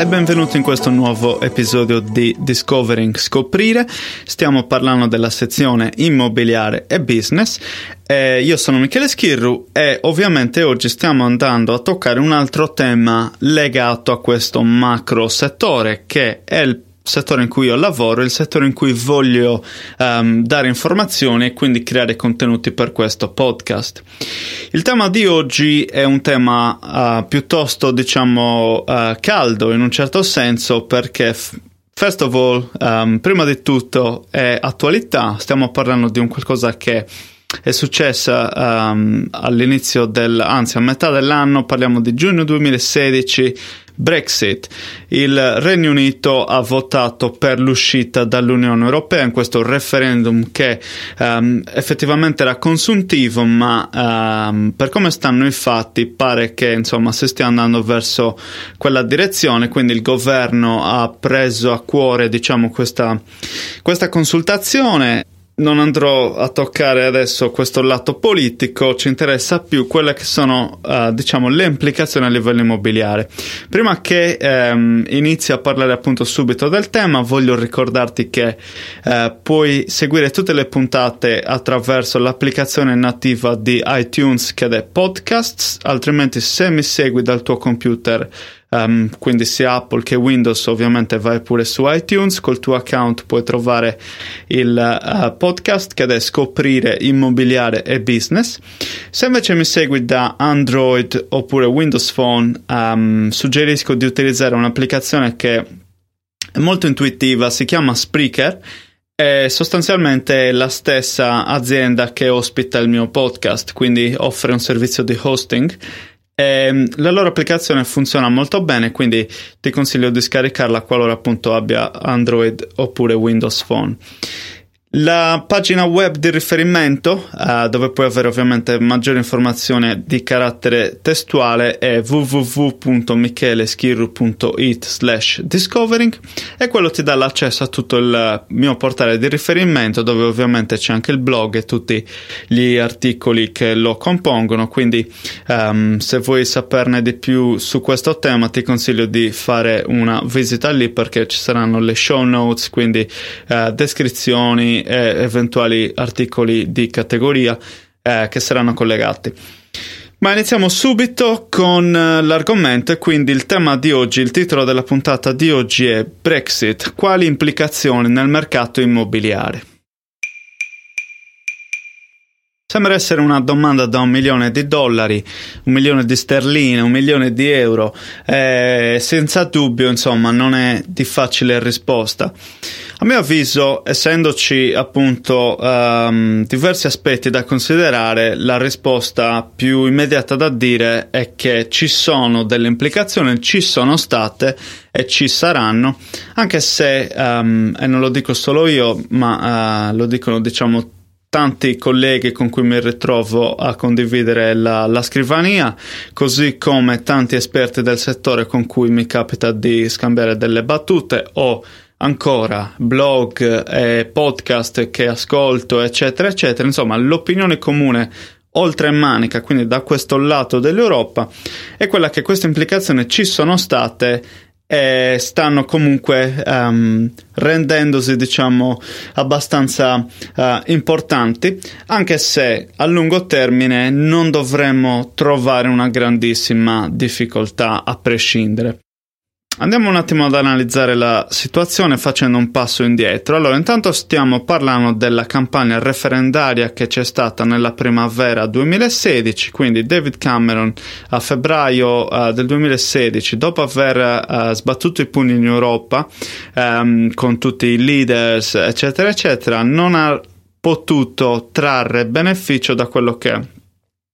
E benvenuti in questo nuovo episodio di Discovering Scoprire. Stiamo parlando della sezione immobiliare e business. Eh, io sono Michele Schirru e ovviamente oggi stiamo andando a toccare un altro tema legato a questo macro settore che è il settore in cui io lavoro, il settore in cui voglio um, dare informazioni e quindi creare contenuti per questo podcast. Il tema di oggi è un tema uh, piuttosto, diciamo, uh, caldo in un certo senso perché First of all, um, prima di tutto è attualità, stiamo parlando di un qualcosa che è successa um, all'inizio del, anzi a metà dell'anno, parliamo di giugno 2016, Brexit. Il Regno Unito ha votato per l'uscita dall'Unione Europea in questo referendum che um, effettivamente era consuntivo, ma um, per come stanno i fatti pare che insomma si stia andando verso quella direzione, quindi il governo ha preso a cuore diciamo questa, questa consultazione non andrò a toccare adesso questo lato politico, ci interessa più quelle che sono, uh, diciamo, le implicazioni a livello immobiliare. Prima che um, inizi a parlare appunto subito del tema, voglio ricordarti che uh, puoi seguire tutte le puntate attraverso l'applicazione nativa di iTunes che è Podcasts, altrimenti se mi segui dal tuo computer Um, quindi sia Apple che Windows ovviamente vai pure su iTunes col tuo account puoi trovare il uh, podcast che è scoprire immobiliare e business. Se invece mi segui da Android oppure Windows Phone um, suggerisco di utilizzare un'applicazione che è molto intuitiva si chiama Spreaker è sostanzialmente la stessa azienda che ospita il mio podcast, quindi offre un servizio di hosting eh, la loro applicazione funziona molto bene, quindi ti consiglio di scaricarla qualora appunto abbia Android oppure Windows Phone. La pagina web di riferimento, uh, dove puoi avere ovviamente maggiori informazioni di carattere testuale, è www.micheleschirru.it slash discovering e quello ti dà l'accesso a tutto il mio portale di riferimento, dove ovviamente c'è anche il blog e tutti gli articoli che lo compongono. Quindi, um, se vuoi saperne di più su questo tema, ti consiglio di fare una visita lì perché ci saranno le show notes, quindi uh, descrizioni e eventuali articoli di categoria eh, che saranno collegati. Ma iniziamo subito con eh, l'argomento e quindi il tema di oggi, il titolo della puntata di oggi è Brexit, quali implicazioni nel mercato immobiliare? Sembra essere una domanda da un milione di dollari, un milione di sterline, un milione di euro. Eh, senza dubbio, insomma, non è di facile risposta. A mio avviso, essendoci appunto um, diversi aspetti da considerare, la risposta più immediata da dire è che ci sono delle implicazioni, ci sono state e ci saranno, anche se, um, e non lo dico solo io, ma uh, lo dicono diciamo tanti colleghi con cui mi ritrovo a condividere la, la, scrivania, così come tanti esperti del settore con cui mi capita di scambiare delle battute o ancora blog e podcast che ascolto, eccetera, eccetera. Insomma, l'opinione comune oltre Manica, quindi da questo lato dell'Europa, è quella che queste implicazioni ci sono state e stanno comunque um, rendendosi diciamo abbastanza uh, importanti anche se a lungo termine non dovremmo trovare una grandissima difficoltà a prescindere Andiamo un attimo ad analizzare la situazione facendo un passo indietro. Allora, intanto stiamo parlando della campagna referendaria che c'è stata nella primavera 2016, quindi David Cameron a febbraio uh, del 2016, dopo aver uh, sbattuto i pugni in Europa um, con tutti i leaders, eccetera, eccetera, non ha potuto trarre beneficio da quello che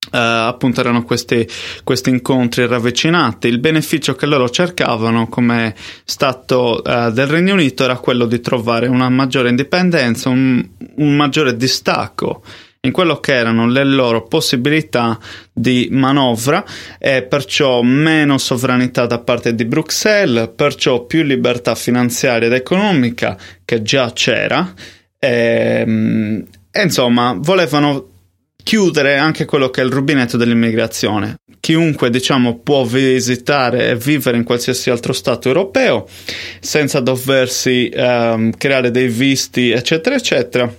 Uh, appunto erano questi, questi, incontri ravvicinati. Il beneficio che loro cercavano come Stato uh, del Regno Unito era quello di trovare una maggiore indipendenza, un, un maggiore distacco in quello che erano le loro possibilità di manovra e perciò meno sovranità da parte di Bruxelles, perciò più libertà finanziaria ed economica che già c'era e, ehm, e insomma volevano chiudere anche quello che è il rubinetto dell'immigrazione. Chiunque, diciamo, può visitare e vivere in qualsiasi altro Stato europeo senza doversi um, creare dei visti, eccetera, eccetera.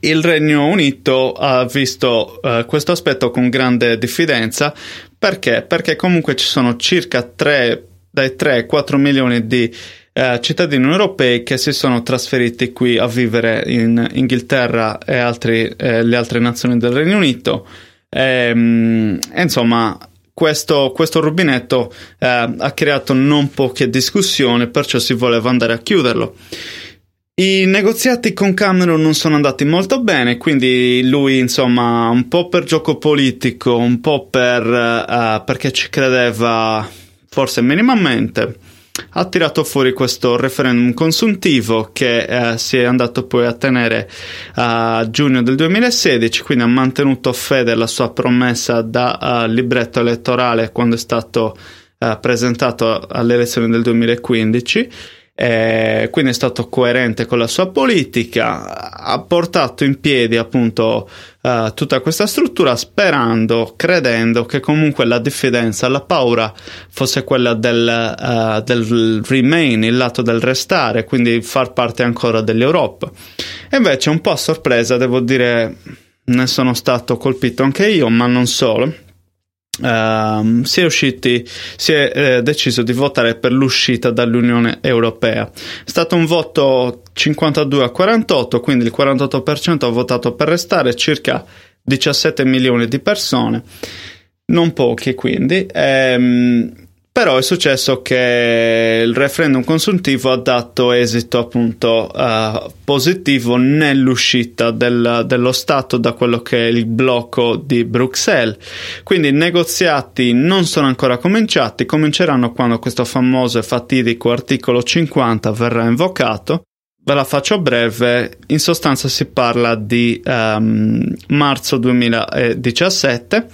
Il Regno Unito ha visto uh, questo aspetto con grande diffidenza perché? Perché comunque ci sono circa 3, dai 3 ai 4 milioni di eh, cittadini europei che si sono trasferiti qui a vivere in Inghilterra e altri, eh, le altre nazioni del Regno Unito. Ehm, e insomma, questo, questo rubinetto eh, ha creato non poche discussioni, perciò si voleva andare a chiuderlo. I negoziati con Cameron non sono andati molto bene, quindi lui, insomma, un po' per gioco politico, un po' per, uh, perché ci credeva forse minimamente, ha tirato fuori questo referendum consuntivo che eh, si è andato poi a tenere a giugno del 2016, quindi ha mantenuto fede alla sua promessa da uh, libretto elettorale quando è stato uh, presentato alle elezioni del 2015 eh, quindi è stato coerente con la sua politica, ha portato in piedi appunto uh, tutta questa struttura sperando, credendo che comunque la diffidenza, la paura fosse quella del, uh, del remain, il lato del restare, quindi far parte ancora dell'Europa. Invece un po' a sorpresa, devo dire, ne sono stato colpito anche io, ma non solo Uh, si è usciti, si è eh, deciso di votare per l'uscita dall'Unione Europea. È stato un voto 52 a 48, quindi il 48% ha votato per restare, circa 17 milioni di persone, non pochi quindi. Ehm, però è successo che il referendum consultivo ha dato esito appunto uh, positivo nell'uscita del, dello Stato da quello che è il blocco di Bruxelles. Quindi i negoziati non sono ancora cominciati, cominceranno quando questo famoso e fatidico articolo 50 verrà invocato Ve la faccio breve, in sostanza si parla di um, marzo 2017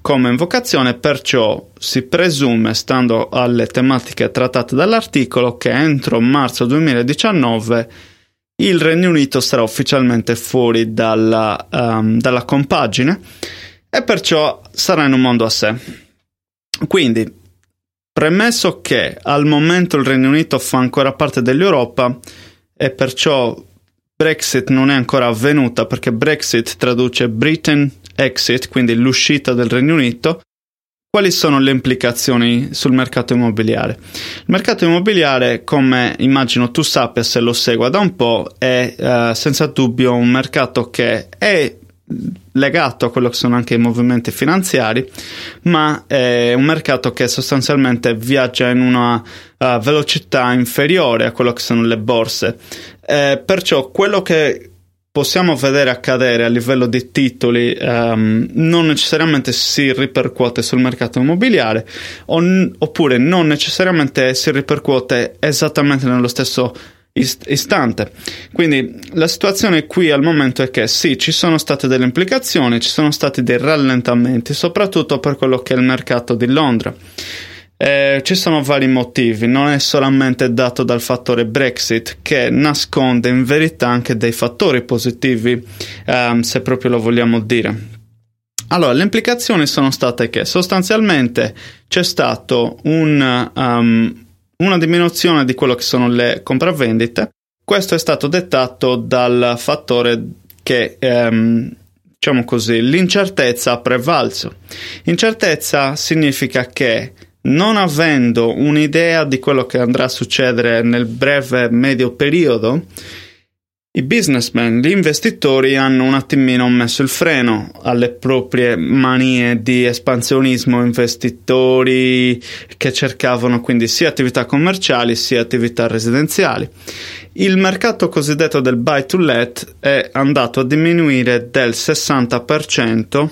come invocazione, perciò si presume, stando alle tematiche trattate dall'articolo, che entro marzo 2019 il Regno Unito sarà ufficialmente fuori dalla, um, dalla compagine e perciò sarà in un mondo a sé. Quindi, premesso che al momento il Regno Unito fa ancora parte dell'Europa, e perciò Brexit non è ancora avvenuta perché Brexit traduce Britain exit, quindi l'uscita del Regno Unito. Quali sono le implicazioni sul mercato immobiliare? Il mercato immobiliare, come immagino tu sappia se lo segua da un po', è uh, senza dubbio un mercato che è legato a quello che sono anche i movimenti finanziari, ma è un mercato che sostanzialmente viaggia in una uh, velocità inferiore a quello che sono le borse. Eh, perciò quello che possiamo vedere accadere a livello di titoli um, non necessariamente si ripercuote sul mercato immobiliare o, oppure non necessariamente si ripercuote esattamente nello stesso istante. Quindi la situazione qui al momento è che sì, ci sono state delle implicazioni, ci sono stati dei rallentamenti, soprattutto per quello che è il mercato di Londra. Eh, ci sono vari motivi, non è solamente dato dal fattore Brexit che nasconde in verità anche dei fattori positivi, ehm, se proprio lo vogliamo dire. Allora, le implicazioni sono state che sostanzialmente c'è stato un, um, una diminuzione di quello che sono le compravendite. Questo è stato dettato dal fattore che, ehm, diciamo così, l'incertezza ha prevalso. Incertezza significa che non avendo un'idea di quello che andrà a succedere nel breve medio periodo, i businessmen, gli investitori hanno un attimino messo il freno alle proprie manie di espansionismo, investitori che cercavano quindi sia attività commerciali sia attività residenziali. Il mercato cosiddetto del buy to let è andato a diminuire del 60%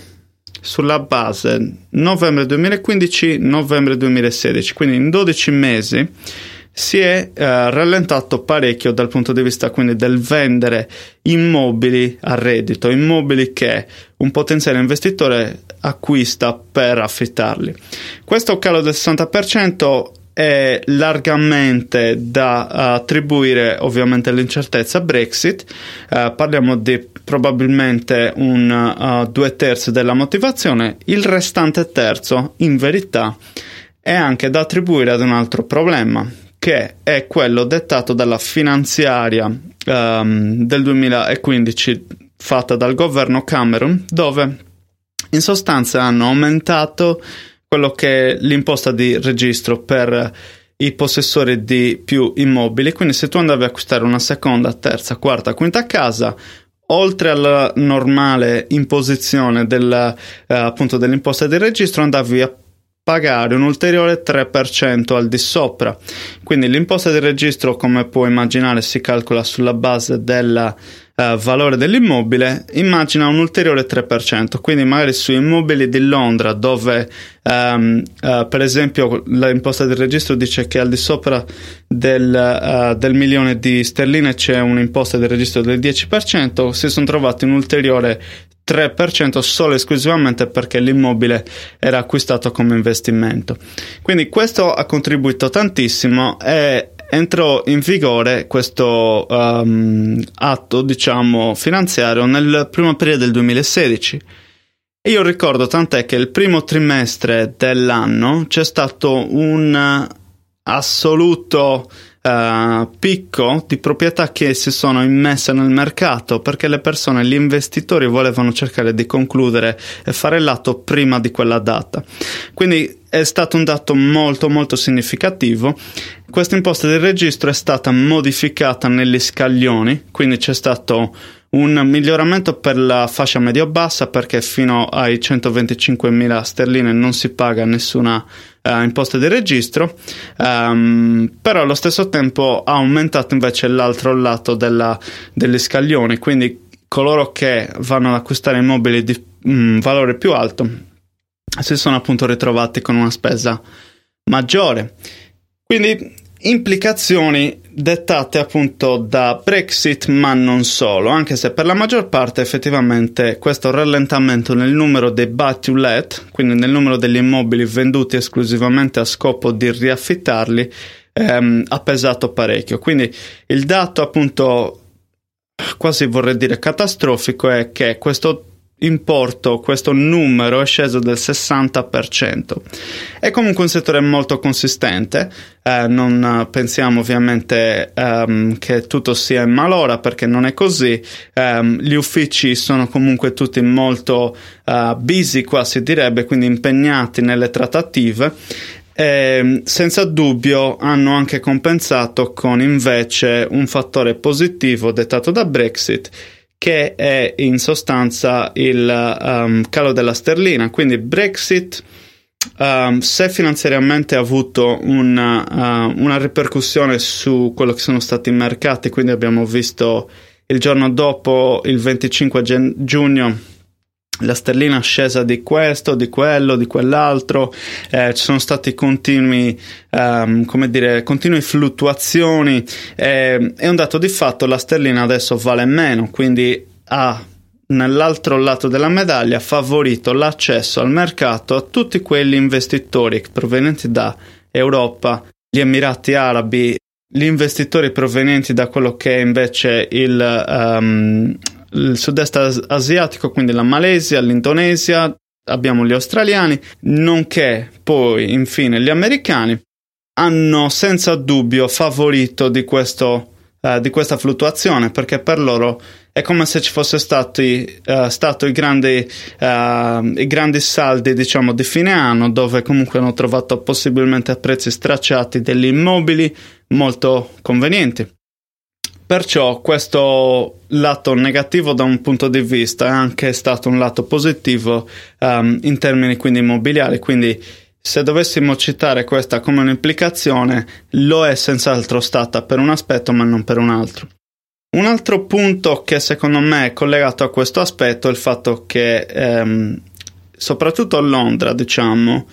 sulla base novembre 2015-novembre 2016, quindi in 12 mesi si è eh, rallentato parecchio dal punto di vista quindi del vendere immobili a reddito, immobili che un potenziale investitore acquista per affittarli. Questo calo del 60% è largamente da attribuire ovviamente all'incertezza Brexit, uh, parliamo di probabilmente un uh, due terzi della motivazione, il restante terzo in verità è anche da attribuire ad un altro problema che è quello dettato dalla finanziaria um, del 2015 fatta dal governo Cameron dove in sostanza hanno aumentato quello che è l'imposta di registro per i possessori di più immobili. Quindi, se tu andavi a acquistare una seconda, terza, quarta, quinta casa, oltre alla normale imposizione del, eh, dell'imposta di registro, andavi a pagare un ulteriore 3% al di sopra. Quindi l'imposta di registro, come puoi immaginare, si calcola sulla base della uh, valore dell'immobile, immagina un ulteriore 3%, quindi magari su immobili di Londra dove um, uh, per esempio l'imposta di registro dice che al di sopra del, uh, del milione di sterline c'è un'imposta di registro del 10%, si sono trovati un ulteriore 3% solo e esclusivamente perché l'immobile era acquistato come investimento. Quindi questo ha contribuito tantissimo e entrò in vigore questo um, atto, diciamo, finanziario nel primo periodo del 2016. E io ricordo tant'è che il primo trimestre dell'anno c'è stato un assoluto uh, picco di proprietà che si sono immesse nel mercato perché le persone, gli investitori volevano cercare di concludere e fare l'atto prima di quella data. Quindi è stato un dato molto molto significativo. Questa imposta di registro è stata modificata negli scaglioni, quindi c'è stato un miglioramento per la fascia medio-bassa perché fino ai 125.000 sterline non si paga nessuna uh, imposta di registro, um, però allo stesso tempo ha aumentato invece l'altro lato della, degli scaglioni, quindi coloro che vanno ad acquistare immobili di um, valore più alto si sono appunto ritrovati con una spesa maggiore. Quindi implicazioni dettate appunto da Brexit, ma non solo, anche se per la maggior parte effettivamente questo rallentamento nel numero dei buy to let, quindi nel numero degli immobili venduti esclusivamente a scopo di riaffittarli, ehm, ha pesato parecchio. Quindi il dato appunto quasi vorrei dire catastrofico è che questo importo, questo numero è sceso del 60%. È comunque un settore molto consistente, eh, non pensiamo ovviamente um, che tutto sia in malora perché non è così, um, gli uffici sono comunque tutti molto uh, busy qua si direbbe, quindi impegnati nelle trattative e senza dubbio hanno anche compensato con invece un fattore positivo dettato da Brexit che è in sostanza il um, calo della sterlina. Quindi Brexit, um, se finanziariamente ha avuto una, uh, una ripercussione su quello che sono stati i mercati, quindi abbiamo visto il giorno dopo, il 25 gen- giugno, la sterlina scesa di questo, di quello, di quell'altro, eh, ci sono stati continui, um, come dire, continue fluttuazioni. Eh, è un dato di fatto, la sterlina adesso vale meno, quindi ha nell'altro lato della medaglia favorito l'accesso al mercato a tutti quegli investitori provenienti da Europa, gli Emirati Arabi, gli investitori provenienti da quello che è invece il, um, il sud-est asiatico, quindi la Malesia, l'Indonesia, abbiamo gli australiani, nonché poi infine gli americani, hanno senza dubbio favorito di, questo, uh, di questa fluttuazione perché per loro è come se ci fosse stati, uh, stato i grandi, uh, i grandi saldi diciamo di fine anno dove comunque hanno trovato possibilmente a prezzi stracciati degli immobili molto convenienti. Perciò questo lato negativo da un punto di vista è anche stato un lato positivo um, in termini quindi immobiliari, quindi se dovessimo citare questa come un'implicazione, lo è senz'altro stata per un aspetto ma non per un altro. Un altro punto che secondo me è collegato a questo aspetto è il fatto che ehm, soprattutto Londra, diciamo,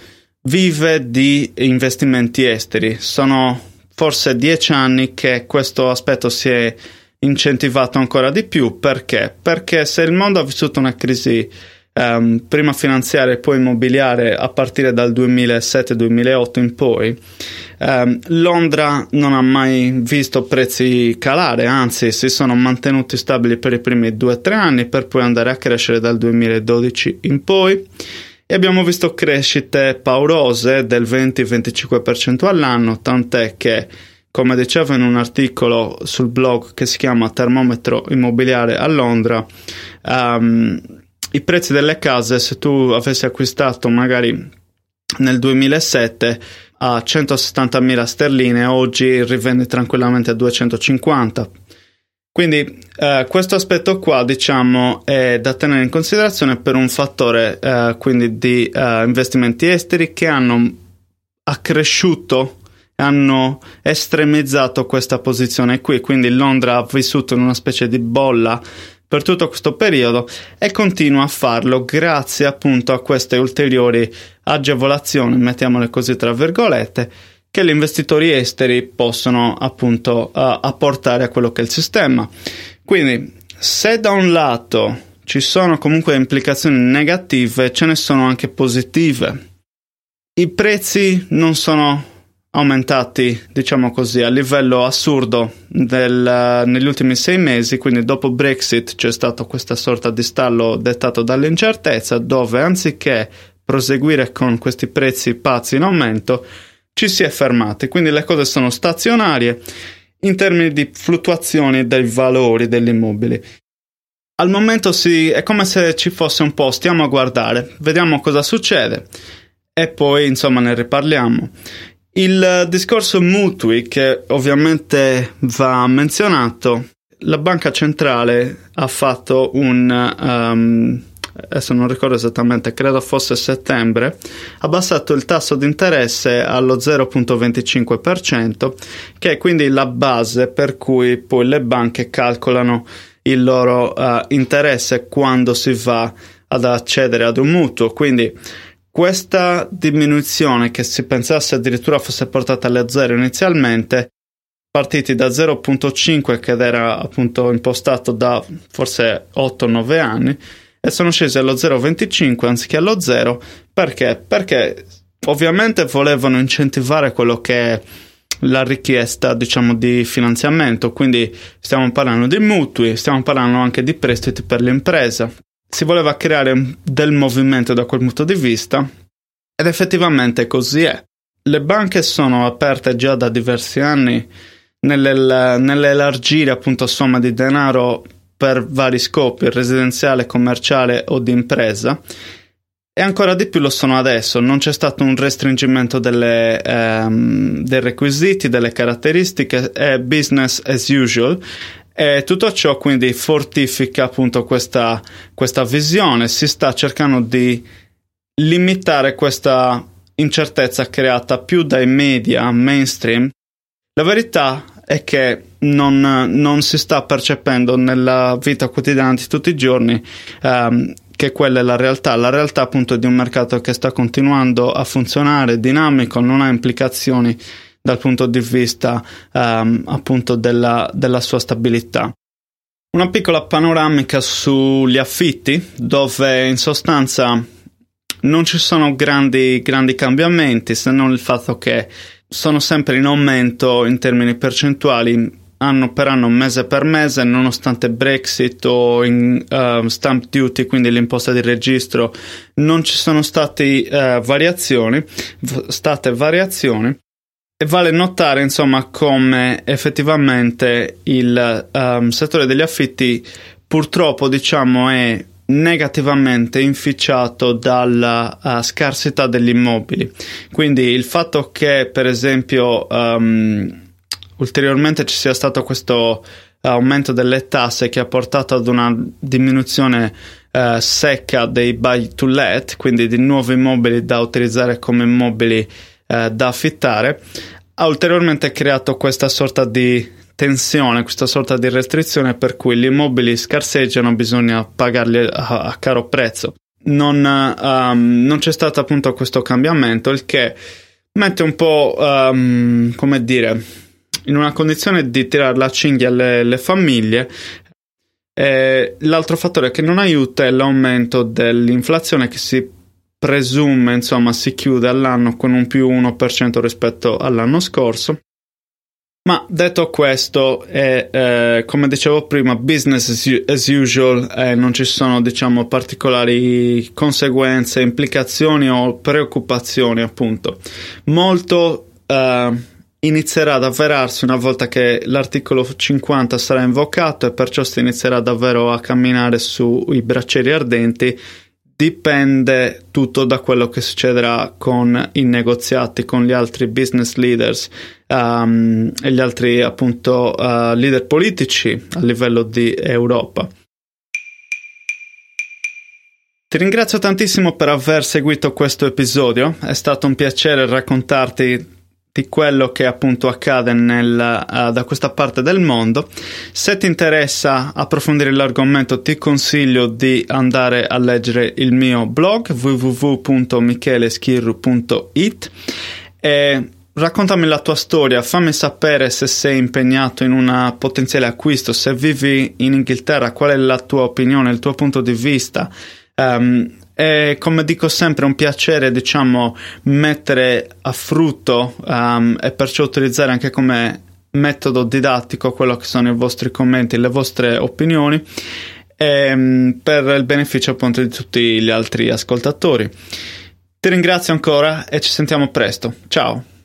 vive di investimenti esteri. Sono forse dieci anni che questo aspetto si è incentivato ancora di più. Perché? Perché se il mondo ha vissuto una crisi um, prima finanziaria e poi immobiliare a partire dal 2007-2008 in poi, um, Londra non ha mai visto prezzi calare, anzi si sono mantenuti stabili per i primi 2-3 anni per poi andare a crescere dal 2012 in poi e abbiamo visto crescite paurose del 20-25% all'anno, tant'è che come dicevo in un articolo sul blog che si chiama Termometro immobiliare a Londra, um, i prezzi delle case, se tu avessi acquistato magari nel 2007 a 170.000 sterline, oggi rivendi tranquillamente a 250. Quindi eh, questo aspetto qua, diciamo, è da tenere in considerazione per un fattore eh, quindi di eh, investimenti esteri che hanno accresciuto hanno estremizzato questa posizione qui, quindi Londra ha vissuto in una specie di bolla per tutto questo periodo e continua a farlo grazie appunto a queste ulteriori agevolazioni, mettiamole così tra virgolette, che gli investitori esteri possono appunto uh, apportare a quello che è il sistema. Quindi, se da un lato ci sono comunque implicazioni negative, ce ne sono anche positive. I prezzi non sono aumentati, diciamo così, a livello assurdo del, negli ultimi sei mesi, quindi dopo Brexit c'è stata questa sorta di stallo dettato dall'incertezza, dove anziché proseguire con questi prezzi pazzi in aumento, ci si è fermati. Quindi le cose sono stazionarie in termini di fluttuazioni dei valori degli immobili. Al momento si, è come se ci fosse un po', stiamo a guardare, vediamo cosa succede e poi insomma ne riparliamo. Il discorso mutui che ovviamente va menzionato, la banca centrale ha fatto un, um, adesso non ricordo esattamente, credo fosse settembre, ha abbassato il tasso di interesse allo 0.25%, che è quindi la base per cui poi le banche calcolano il loro uh, interesse quando si va ad accedere ad un mutuo. Quindi questa diminuzione che si pensasse addirittura fosse portata alle zero inizialmente, partiti da 0.5 che era appunto impostato da forse 8-9 anni e sono scesi allo 0.25 anziché allo 0 perché? Perché ovviamente volevano incentivare quello che è la richiesta diciamo di finanziamento quindi stiamo parlando di mutui stiamo parlando anche di prestiti per l'impresa si voleva creare del movimento da quel punto di vista ed effettivamente così è. Le banche sono aperte già da diversi anni nell'elargire appunto somma di denaro per vari scopi, residenziale, commerciale o di impresa. E ancora di più lo sono adesso, non c'è stato un restringimento delle, ehm, dei requisiti, delle caratteristiche, è business as usual. E tutto ciò quindi fortifica appunto questa, questa visione, si sta cercando di limitare questa incertezza creata più dai media mainstream. La verità è che non, non si sta percependo nella vita quotidiana di tutti i giorni um, che quella è la realtà. La realtà appunto di un mercato che sta continuando a funzionare, dinamico, non ha implicazioni dal punto di vista um, appunto della, della sua stabilità. Una piccola panoramica sugli affitti, dove in sostanza non ci sono grandi, grandi cambiamenti, se non il fatto che sono sempre in aumento in termini percentuali anno per anno, mese per mese, nonostante Brexit o in, uh, stamp duty, quindi l'imposta di registro, non ci sono state uh, variazioni, state variazioni. E vale notare, insomma, come effettivamente il um, settore degli affitti purtroppo, diciamo, è negativamente inficiato dalla uh, scarsità degli immobili. Quindi il fatto che, per esempio, um, ulteriormente ci sia stato questo aumento delle tasse che ha portato ad una diminuzione uh, secca dei buy to let, quindi di nuovi immobili da utilizzare come immobili uh, da affittare, ha ulteriormente creato questa sorta di tensione, questa sorta di restrizione per cui gli immobili scarseggiano, bisogna pagarli a, a caro prezzo. Non, um, non, c'è stato appunto questo cambiamento, il che mette un po', um, come dire, in una condizione di tirare la cinghia alle famiglie. Eh, l'altro fattore che non aiuta è l'aumento dell'inflazione che si presume, insomma, si chiude all'anno con un più 1% rispetto all'anno scorso. Ma detto questo, è, eh, come dicevo prima, business as usual, eh, non ci sono diciamo, particolari conseguenze, implicazioni o preoccupazioni, appunto. Molto eh, inizierà ad avverarsi una volta che l'articolo 50 sarà invocato e perciò si inizierà davvero a camminare sui braccieri ardenti dipende tutto da quello che succederà con i negoziati, con gli altri business leaders um, e gli altri appunto uh, leader politici a livello di Europa. Ti ringrazio tantissimo per aver seguito questo episodio, è stato un piacere raccontarti di quello che appunto accade nel, uh, da questa parte del mondo. Se ti interessa approfondire l'argomento, ti consiglio di andare a leggere il mio blog www.micheleschirru.it e raccontami la tua storia, fammi sapere se sei impegnato in un potenziale acquisto, se vivi in Inghilterra, qual è la tua opinione, il tuo punto di vista. Um, è come dico sempre un piacere diciamo mettere a frutto um, e perciò utilizzare anche come metodo didattico quello che sono i vostri commenti, le vostre opinioni e, um, per il beneficio appunto di tutti gli altri ascoltatori. Ti ringrazio ancora e ci sentiamo presto. Ciao!